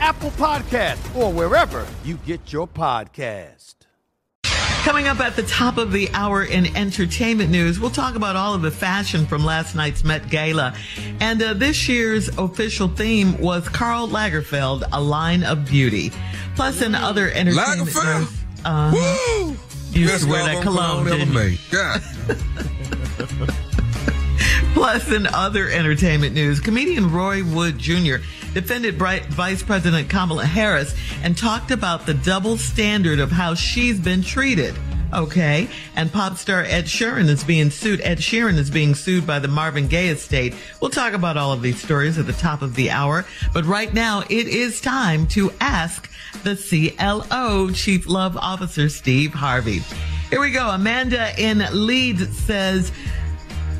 Apple Podcast, or wherever you get your podcast. Coming up at the top of the hour in entertainment news, we'll talk about all of the fashion from last night's Met Gala. And uh, this year's official theme was Karl Lagerfeld, A Line of Beauty. Plus, in other entertainment Lagerfeld? news. Uh, Woo! You used to wear that doggone cologne, ever didn't you? made. God. Plus, in other entertainment news, comedian Roy Wood Jr. defended Vice President Kamala Harris and talked about the double standard of how she's been treated. Okay, and pop star Ed Sheeran is being sued. Ed Sheeran is being sued by the Marvin Gaye estate. We'll talk about all of these stories at the top of the hour. But right now, it is time to ask the CLO, Chief Love Officer Steve Harvey. Here we go. Amanda in Leeds says,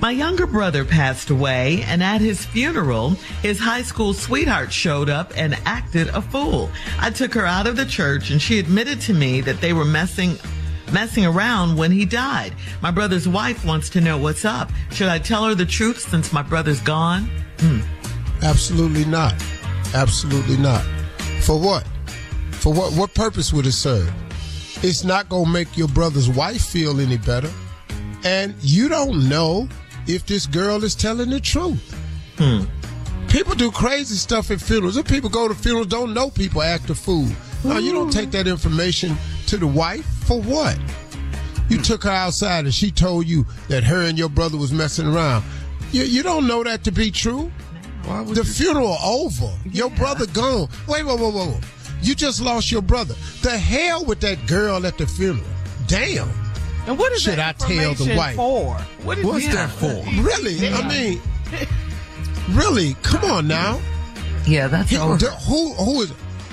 my younger brother passed away, and at his funeral, his high school sweetheart showed up and acted a fool. I took her out of the church, and she admitted to me that they were messing messing around when he died. My brother's wife wants to know what's up. Should I tell her the truth since my brother's gone? Hmm. Absolutely not. Absolutely not. For what? For what? What purpose would it serve? It's not going to make your brother's wife feel any better. And you don't know if this girl is telling the truth. People do crazy stuff at funerals. If people go to funerals, don't know people act a fool. Now, you don't take that information to the wife for what? You took her outside and she told you that her and your brother was messing around. You, you don't know that to be true. the funeral over. Your brother gone. Wait, wait, wait, wait. wait. You just lost your brother. The hell with that girl at the funeral. Damn. And what is Should that I tell the wife? for? What is What's yeah. that for? Really? I mean, really? Come on now. Yeah, that's He- over. the- who who is?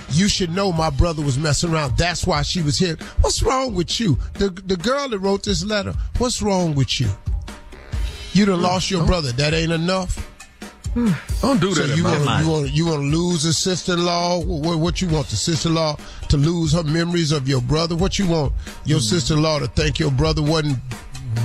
You should know my brother was messing around. That's why she was here. What's wrong with you? The the girl that wrote this letter. What's wrong with you? You done lost your oh. brother. That ain't enough. Don't do So that. you want you want you want to lose a sister-in-law? What, what you want the sister-in-law to lose her memories of your brother? What you want your hmm. sister-in-law to think your brother wasn't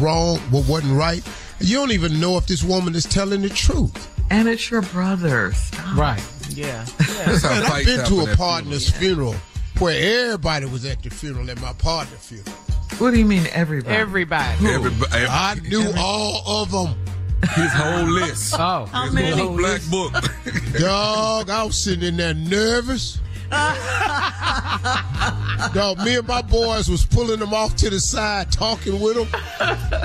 wrong, what wasn't right? You don't even know if this woman is telling the truth. And it's your brother. Stop. Right. Yeah. That's how And I've been to a partner's funeral where everybody was at the funeral at my partner funeral. What do you mean, everybody? Everybody. funerals. Everybody, I knew all of them. His whole list. Oh. How his whole black book. Dog, I was sitting in there nervous. Dog, me and my boys was pulling them off to the side, talking with them.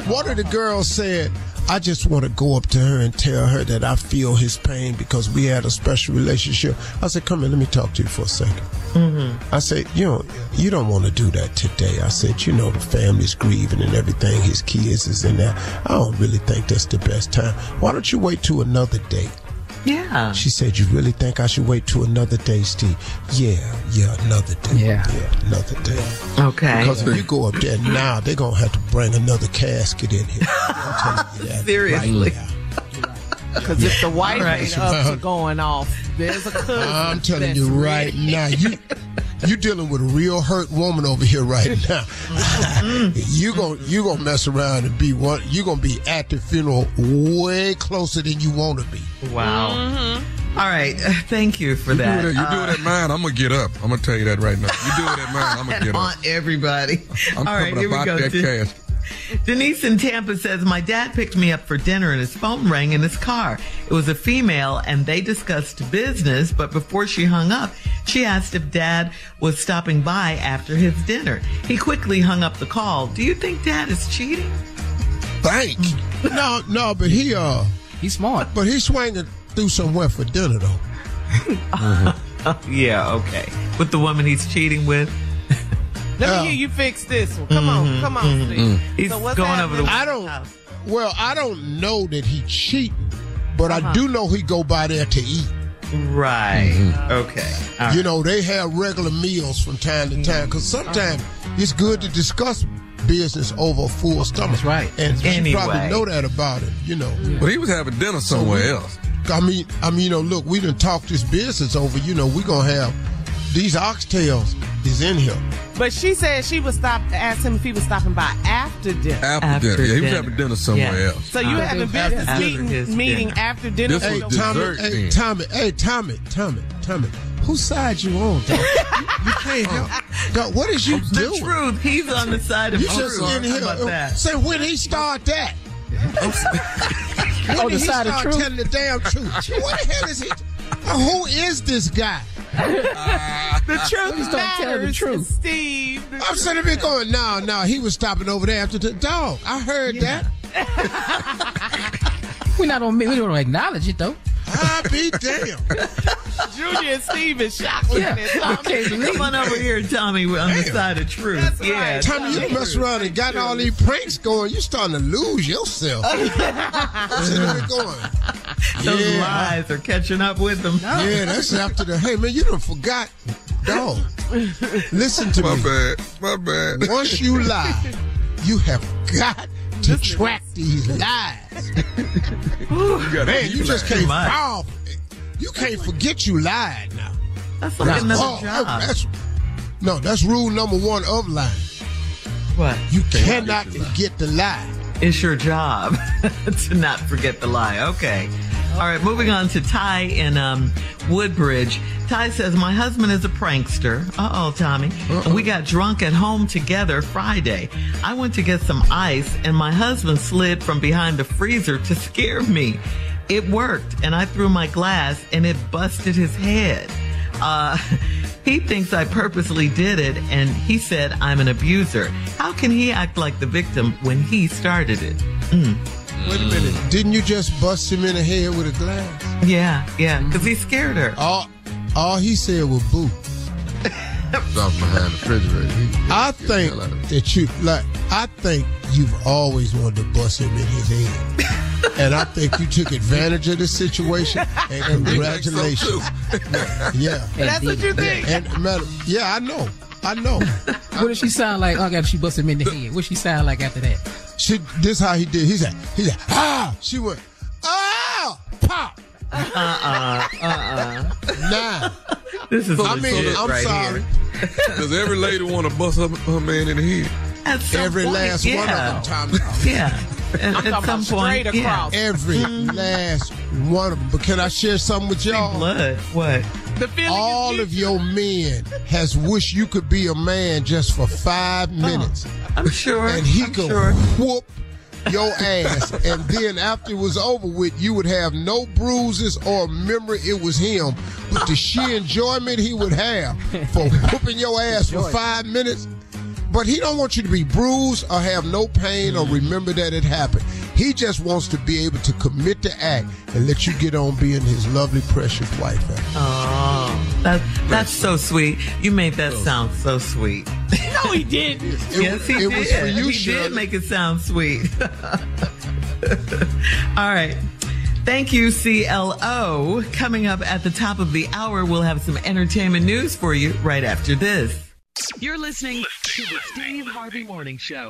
One of the girls said, I just want to go up to her and tell her that I feel his pain because we had a special relationship. I said, come here, let me talk to you for a 2nd mm-hmm. I said, you know, you don't want to do that today. I said, you know, the family's grieving and everything. His kids is in there. I don't really think that's the best time. Why don't you wait to another date? Yeah. She said, you really think I should wait to another day, Steve? Yeah, yeah, another day. Yeah. Yeah, another day. Okay. Because if you go up there now, they're going to have to bring another casket in here. I'm telling you that. Seriously. Right. Because if the wife All right. ain't up to going off, there's a cousin. I'm telling you right ready. now, you you dealing with a real hurt woman over here right now. you gon' you gonna mess around and be one. You gonna be at the funeral way closer than you want to be. Wow. All right. Thank you for You do, that. that, you Uh, do it at mine, I'm gonna get up. I'm gonna tell you that right now. You do it at mine, I'm gonna and get up. haunt everybody. I'm All right, coming here we go. that De- cash. Denise in Tampa says, My dad picked me up for dinner and his phone rang in his car. It was a female and they discussed business, but before she hung up, she asked if dad was stopping by after his dinner. He quickly hung up the call. Do you think dad is cheating? Thank. no, no, but he uh, He's smart. but he's swinging through somewhere for dinner though. Yeah, okay. With the woman he's cheating with? Let Yeah. me hear you fix this one. Come on, mm-hmm, come on, mm-hmm, Steve. Mm-hmm. He's So what's going over the happening? I don't. house. Well, I don't know that he cheating, but Uh-huh. I do know he go by there to eat. Right. Okay. All right. You know, they have regular meals from time to time because sometimes it's good to discuss business over a full stomach. That's right. And you Anyway. probably know that about him, you know. But he was having dinner somewhere else. I mean, I mean, you know, look, we done talked this business over. You know, we gonna have these oxtails is in here. But she said she would stop, ask him if he was stopping by after dinner. After, After dinner. Yeah, he was dinner. having dinner somewhere Yeah. else. So you Uh, having business after meeting, his meeting dinner. after dinner? This Hey, was So- Tommy, dessert hey. Tommy, hey, Tommy, Tommy, Tommy. Whose side you on, dog? you, you can't help. Dog, what is you the doing? truth. He's on the side of You truth. just in How here. about that? Say when he start that. when On did the he side of start truth? telling the damn truth? what the hell is he? Who is this guy? Uh, the truth is, don't tell the truth. Steve. The I'm sitting there going, no, no, he was stopping over there after the dog. I heard that. We're not on. We don't acknowledge it though. I be damn. Junior and Steve is shocked looking Yeah. at Tommy. Okay, Come on over here, Tommy. We're on the side of truth. That's yeah. right. Tommy, you mess around and got all these pranks going. You're starting to lose yourself. Sitting there going, Those yeah, lies are catching up with them. yeah, that's after the. Hey man, you done forgot, dog. Listen to My me. My bad. My bad. Once you lie, you have got to track these lies. Man, you just can't much. fall. You can't forget you lied now. That's like another Oh, job. that's, no, that's rule number one of lying. what? You cannot forget the lie. It's your job to not forget the lie. Okay. All right, moving on to Ty in um, Woodbridge. Ty says, My husband is a prankster. Uh oh, Tommy. And we got drunk at home together Friday. I went to get some ice, and my husband slid from behind the freezer to scare me. It worked, and I threw my glass, and it busted his head. Uh, he thinks I purposely did it, and he said I'm an abuser. How can he act like the victim when he started it? Wait a minute. Didn't you just bust him in the head with a glass? Yeah, yeah, because he scared her. All, all he said was boo. Off behind the refrigerator. I think hell out of it. that you like. I think you've always wanted to bust him in his head, and I think you took advantage of the situation. And congratulations. yeah, That's what you think. and madam, yeah, I know, I know. What does she sound like? Oh, God, she bust him in the head. What she sound like after that? She, this how he did. He said, he said, ah. She went, ah, pop. Uh uh uh Nah, This is I mean, I'm right sorry. Here. Does every lady want to bust her, her man in the head? Every point, last yeah. one of them, Tommy. Yeah. At, I'm at some point, straight across. Every last one of them. But can I share something with y'all? Blood. What? The feeling All of your men has wished you could be a man just for five oh, minutes, I'm sure. and he Oh, I'm could sure. whoop your ass, and then after it was over with, you would have no bruises or memory it was him, but the sheer enjoyment he would have for whooping your ass for five minutes. But he don't want you to be bruised or have no pain or remember that it happened. He He just wants to be able to commit to act and let you get on being his lovely, precious wife. Oh, that, that's so sweet. You made that sound so sweet. No, he didn't. yes, he it did. was for you, he Shirley. did make it sound sweet. All right. Thank you, CLO. Coming up at the top of the hour, we'll have some entertainment news for you right after this. You're listening to the Steve Harvey Morning Show.